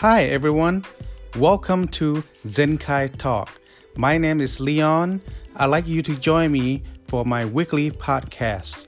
Hi, everyone. Welcome to Zenkai Talk. My name is Leon. I'd like you to join me for my weekly podcast.